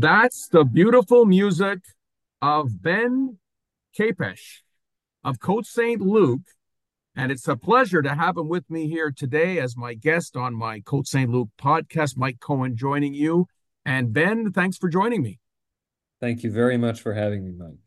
That's the beautiful music of Ben Kepes of Côte St. Luc. And it's a pleasure to have him with me here today as my guest on my Côte St. Luc podcast. Mike Cohen joining you. And Ben, thanks for joining me. Thank you very much for having me, Mike.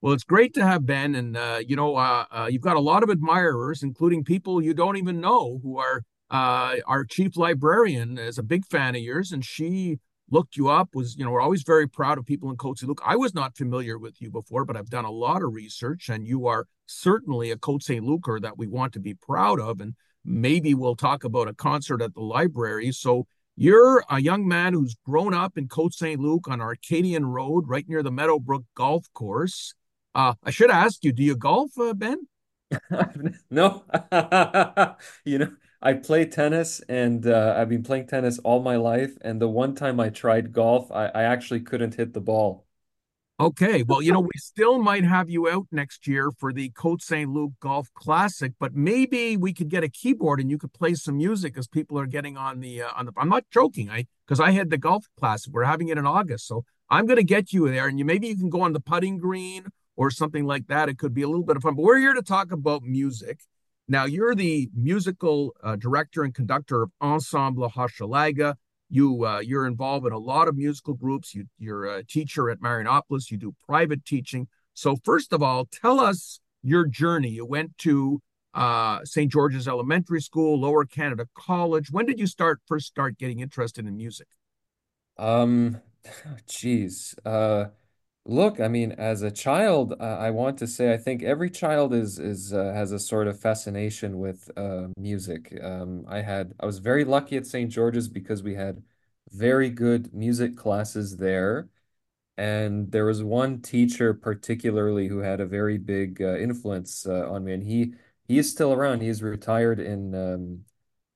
Well, it's great to have Ben. And, uh, you know, uh, uh, you've got a lot of admirers, including people you don't even know who are uh, our chief librarian is a big fan of yours. And she looked you up was you know we're always very proud of people in Côte Saint Luc. I was not familiar with you before, but I've done a lot of research, and you are certainly a Côte Saint Lucer that we want to be proud of. And maybe we'll talk about a concert at the library. So you're a young man who's grown up in Côte Saint Luc on Arcadian Road, right near the Meadowbrook Golf Course. Uh, I should ask you, do you golf, uh, Ben? no, you know, I play tennis and uh, I've been playing tennis all my life. And the one time I tried golf, I, I actually couldn't hit the ball. Okay, well, you know, we still might have you out next year for the Côte St. Luc Golf Classic, but maybe we could get a keyboard and you could play some music as people are getting on the uh, on the. I'm not joking, I because I had the Golf Classic. We're having it in August, so I'm going to get you there, and you maybe you can go on the putting green or something like that. It could be a little bit of fun. But we're here to talk about music. Now, you're the musical uh, director and conductor of Ensemble Hochelaga. You uh, you're involved in a lot of musical groups. You, you're a teacher at Marianopolis. You do private teaching. So, first of all, tell us your journey. You went to uh, St. George's Elementary School, Lower Canada College. When did you start first start getting interested in music? Um, geez, uh, Look, I mean, as a child, uh, I want to say I think every child is is uh, has a sort of fascination with uh, music. Um, I had I was very lucky at St. George's because we had very good music classes there, and there was one teacher particularly who had a very big uh, influence uh, on me, and he he is still around. He's retired in um,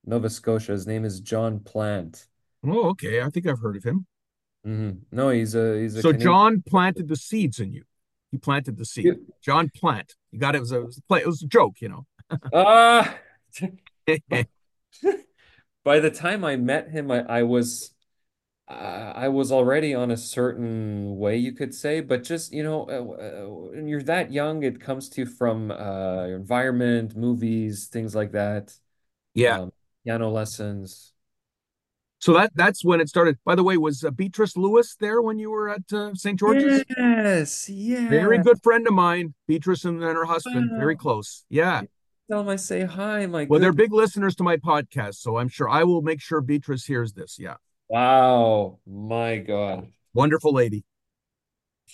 Nova Scotia. His name is John Plant. Oh, okay. I think I've heard of him. Hmm No, he's a he's a So Canadian. John planted the seeds in you. He planted the seed. John Plant. You got it. It was a, it was a play. It was a joke, you know. Ah. by the time I met him, I, I was uh, I was already on a certain way, you could say, but just, you know, uh, uh, when you're that young, it comes to you from uh, your environment, movies, things like that, yeah. um, piano lessons. So that that's when it started. By the way, was uh, Beatrice Lewis there when you were at uh, St. George's? Yes, Very good friend of mine, Beatrice and then her husband. Very close. Yeah. Tell them I say hi, my Well, they're big listeners to my podcast, so I'm sure I will make sure Beatrice hears this. Yeah. Wow, my God. Wonderful lady.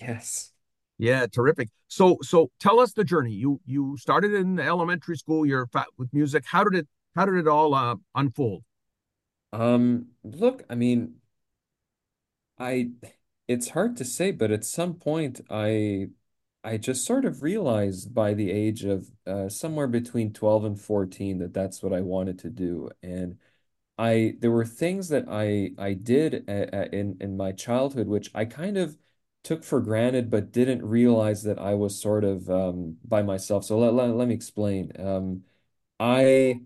Yes. Yeah, terrific. So so tell us the journey. You you started in elementary school, you're fat with music. How did it how did it all uh, unfold? Um, look, I mean, I it's hard to say, but at some point I I just sort of realized by the age of uh, somewhere between 12 and 14 that that's what I wanted to do. And I there were things that I I did a, a- in in my childhood which I kind of took for granted but didn't realize that I was sort of um, by myself. So let, let, let me explain. Um, I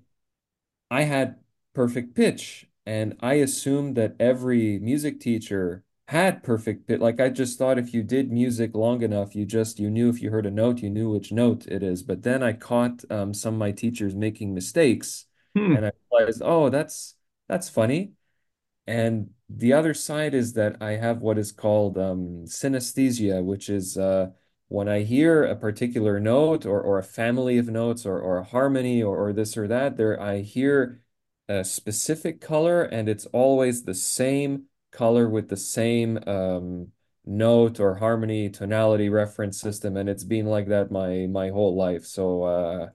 I had perfect pitch, and I assumed that every music teacher had perfect pitch. Like I just thought if you did music long enough, you just you knew if you heard a note, you knew which note it is. But then I caught um, some of my teachers making mistakes, Hmm. and I realized, oh, that's that's funny. And the other side is that I have what is called um, synesthesia, which is uh, when I hear a particular note or, or a family of notes or, or a harmony or, or this or that, there I hear a specific color and it's always the same color with the same um, note or harmony tonality reference system. And it's been like that my my whole life. So uh,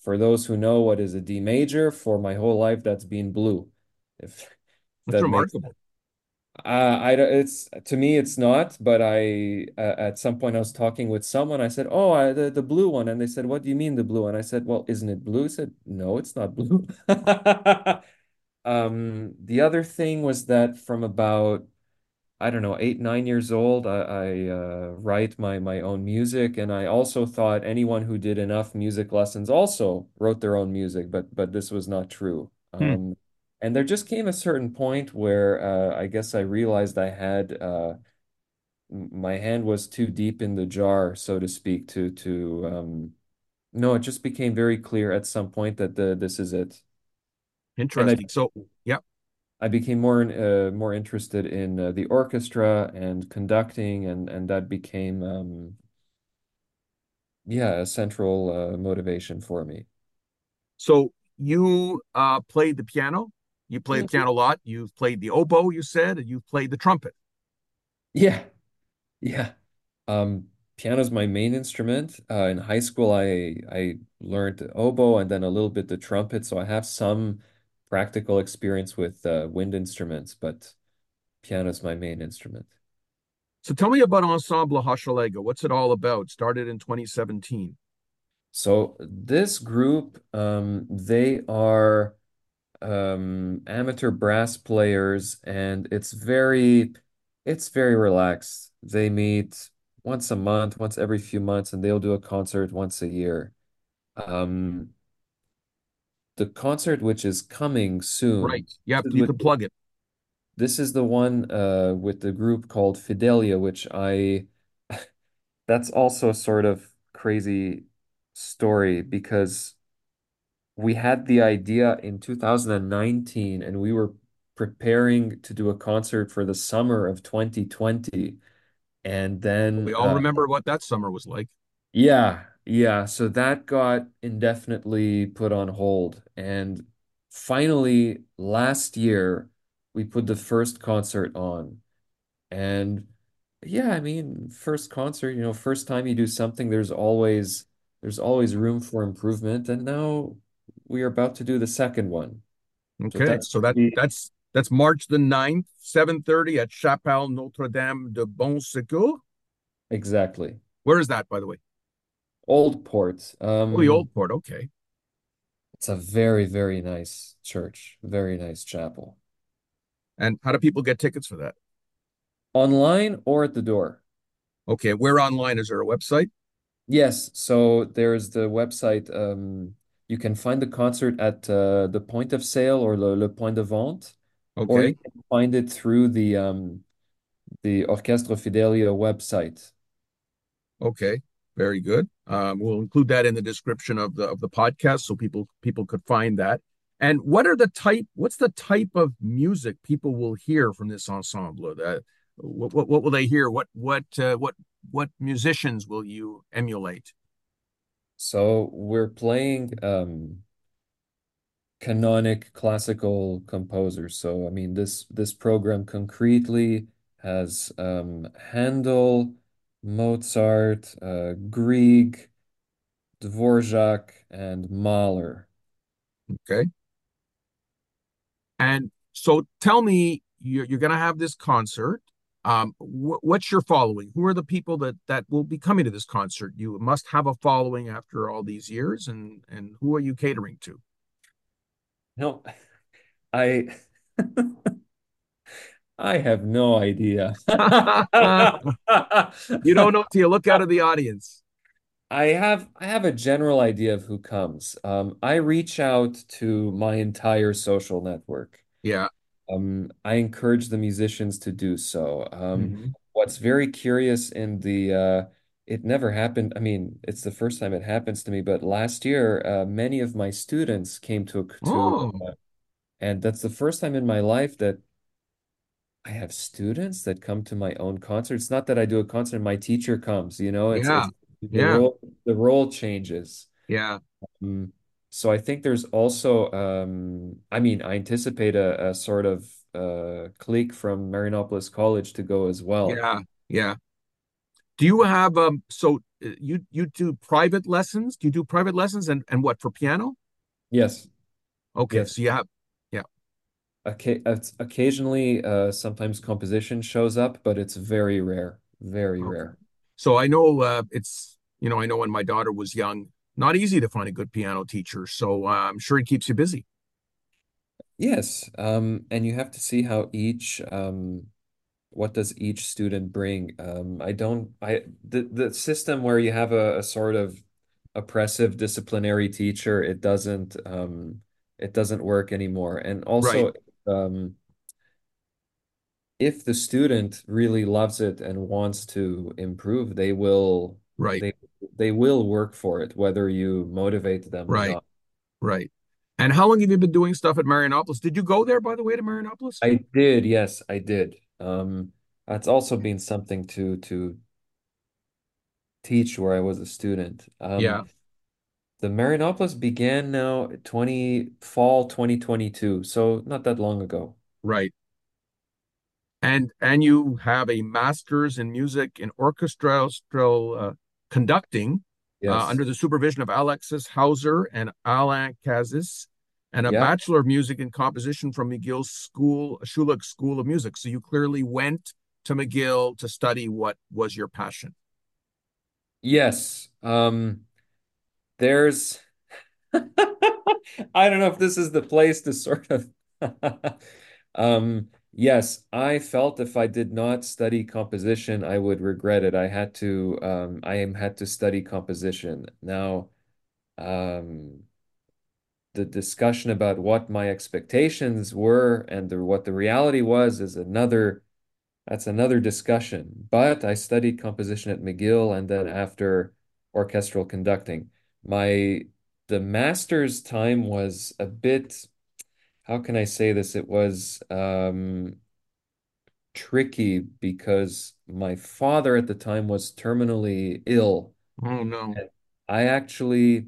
for those who know what is a D major, for my whole life, that's been blue. If That's that remarkable. Uh, I don't- it's to me it's not, but I uh, at some point I was talking with someone. I said, "Oh, I, the the blue one," and they said, "What do you mean the blue?" And I said, "Well, isn't it blue?" He said, "No, it's not blue." Um, the other thing was that from about I don't know eight nine years old, I, I uh, write my my own music, and I also thought anyone who did enough music lessons also wrote their own music, but but this was not true. Hmm. Um, and there just came a certain point where uh, I guess I realized I had uh, my hand was too deep in the jar, so to speak, to to um no, it just became very clear at some point that the this is it. And I Interesting. So, yeah. I became more uh, more interested in uh, the orchestra and conducting and and that became um yeah, a central uh, motivation for me. So you uh, played the piano. You played the piano a lot. You've played the oboe, you said, and you've played the trumpet. Yeah. Yeah. Um, piano's my main instrument. Uh, in high school, I I learned oboe and then a little bit the trumpet, so I have some practical experience with uh, wind instruments, but piano's my main instrument. So tell me about Ensemble Hochelaga. What's it all about? Started in 2017. So this group, um, they are um, amateur brass players, and it's very it's very relaxed. They meet once a month, once every few months, and they'll do a concert once a year. Um, the concert which is coming soon. Right. Yep. You with can plug it. this is the one uh, with the group called Fidelio, which I that's also sort of crazy story because we had the idea in 2019 and we were preparing to do a concert for the summer of 2020. And then We all uh, remember what that summer was like. yeah, yeah. So that got indefinitely put on hold. And finally, last year, we put the first concert on. And yeah, I mean, first concert, you know, first time you do something, there's always there's always room for improvement. And now we are about to do the second one. So Okay. that's So that that's that's March the 9th, 7:30 at Chapelle Notre Dame de Bon Secours. exactly. Where is that, by the way? Old Port. Oh, the Um, Old Port. Okay. it's a very, very nice church, very nice chapel. And how do people get tickets for that? Online or at the door? Okay. Where online? Is there a website? Yes, so there's the website. Um, you can find the concert at uh, the point of sale or le, le point de vente, or you can find it through the um, the Orchestre Fidelio website. Okay, very good. Um, we'll include that in the description of the of the podcast so people people could find that. And what are the type? What's the type of music people will hear from this ensemble? That what what, what will they hear? What what uh, what what musicians will you emulate? So we're playing um, canonic classical composers. So I mean this this program concretely has um, Handel, Mozart, uh, Grieg, Dvorak, and Mahler. Okay, and so tell me, you're you're going to have this concert. Um, wh- what's your following? Who are the people that that will be coming to this concert? You must have a following after all these years, and and who are you catering to? No, I I have no idea. you don't know till you look out of the audience. I have I have a general idea of who comes. Um, I reach out to my entire social network. Yeah. Um, I encourage the musicians to do so. Um, hmm what's very curious in the uh, it never happened. I mean, it's the first time it happens to me, but last year, uh, many of my students came to a to, Oh, uh, and that's the first time in my life that I have students that come to my own concert. It's not that I do a concert my teacher comes, you know, it's yeah. it's the Yeah. role the role changes. Yeah. Um, so I think there's also um, I mean, I anticipate a, a sort of uh clique from Marianopolis College to go as well. Yeah. Yeah. Do you have um so uh, you you do private lessons? Do you do private lessons and and what for piano? Yes, Okay, yes. so you have it's occasionally uh sometimes composition shows up, but it's very rare, very Okay. rare. So I know uh it's you know I know when my daughter was young, not easy to find a good piano teacher. So uh, I'm sure it keeps you busy. Yes, um, and you have to see how each um what does each student bring? Um, I don't, I the the system where you have a, a sort of oppressive disciplinary teacher, it doesn't um it doesn't work anymore. And Right. also um if the student really loves it and wants to improve, they will Right, they they will work for it, whether you motivate them or right, not. right. And how long have you been doing stuff at Marianopolis? Did you go there, by the way, to Marianopolis? I did, yes, I did. Um, that's also been something to to teach where I was a student. Yeah, Um, the Marianopolis began now 20 fall 2022, so not that long ago. right. And and you have a master's in music in orchestral uh, conducting uh, under the supervision of Alexis Hauser and Alain Cazes, and a Yeah. bachelor of music and composition from McGill's school, Schulich School of Music. So you clearly went to McGill to study what was your passion. Yes. Um, there's I don't know if this is the place to sort of um yes, I felt if I did not study composition, I would regret it. I had to um I am had to study composition. Now, um the discussion about what my expectations were and the, what the reality was is another that's another discussion. But I studied composition at McGill and then after orchestral conducting. My the master's time was a bit, how can I say this? It was um, tricky because my father at the time was terminally ill. Oh no. And I actually,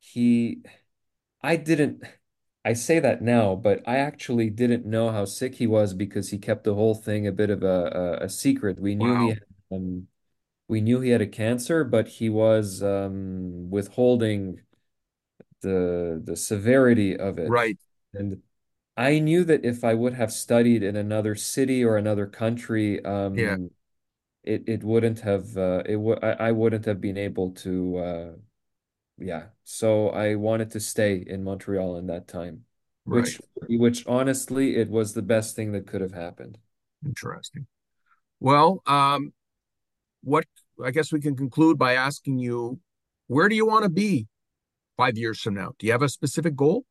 he, I didn't, I say that now, but I actually didn't know how sick he was because he kept the whole thing a bit of a, a, a secret. We knew he had, um, we knew he had a cancer, but he was um, withholding the the severity of it. Right. And I knew that if I would have studied in another city or another country, Yeah. um, it it wouldn't have uh, it would I, I wouldn't have been able to uh, yeah. So I wanted to stay in Montreal in that time, Right. which which honestly it was the best thing that could have happened. Interesting. Well, um, what I guess we can conclude by asking you, where do you want to be five years from now? Do you have a specific goal?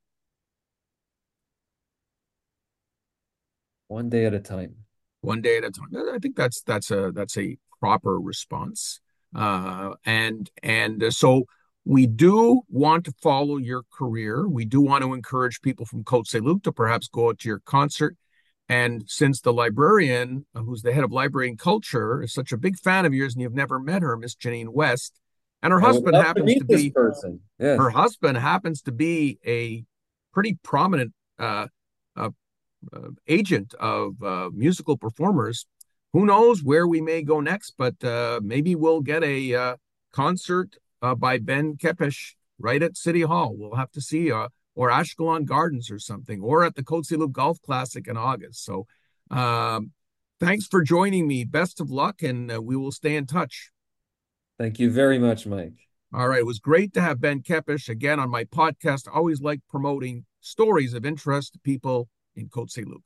One day at a time. One day at a time. I think that's that's a that's a proper response. Uh, and and uh, so we do want to follow your career. We do want to encourage people from Côte Saint Luc to perhaps go out to your concert. And since the librarian, uh, who's the head of library and culture, is such a big fan of yours, and you've never met her, Miss Janine West, and her I husband love to happens to be. Yes. her husband happens to be a pretty prominent uh, uh, agent of uh, musical performers. Who knows where we may go next? But uh, maybe we'll get a uh, concert uh, by Ben Kepes right at City Hall. We'll have to see, uh, or Ashkelon Gardens or something, or at the Loop Golf Classic in August. So, um, thanks for joining me. Best of luck, and uh, we will stay in touch. Thank you very much, Mike. All right. It was great to have Ben Kepes again on my podcast. I always like promoting stories of interest to people in Côte Saint Luc.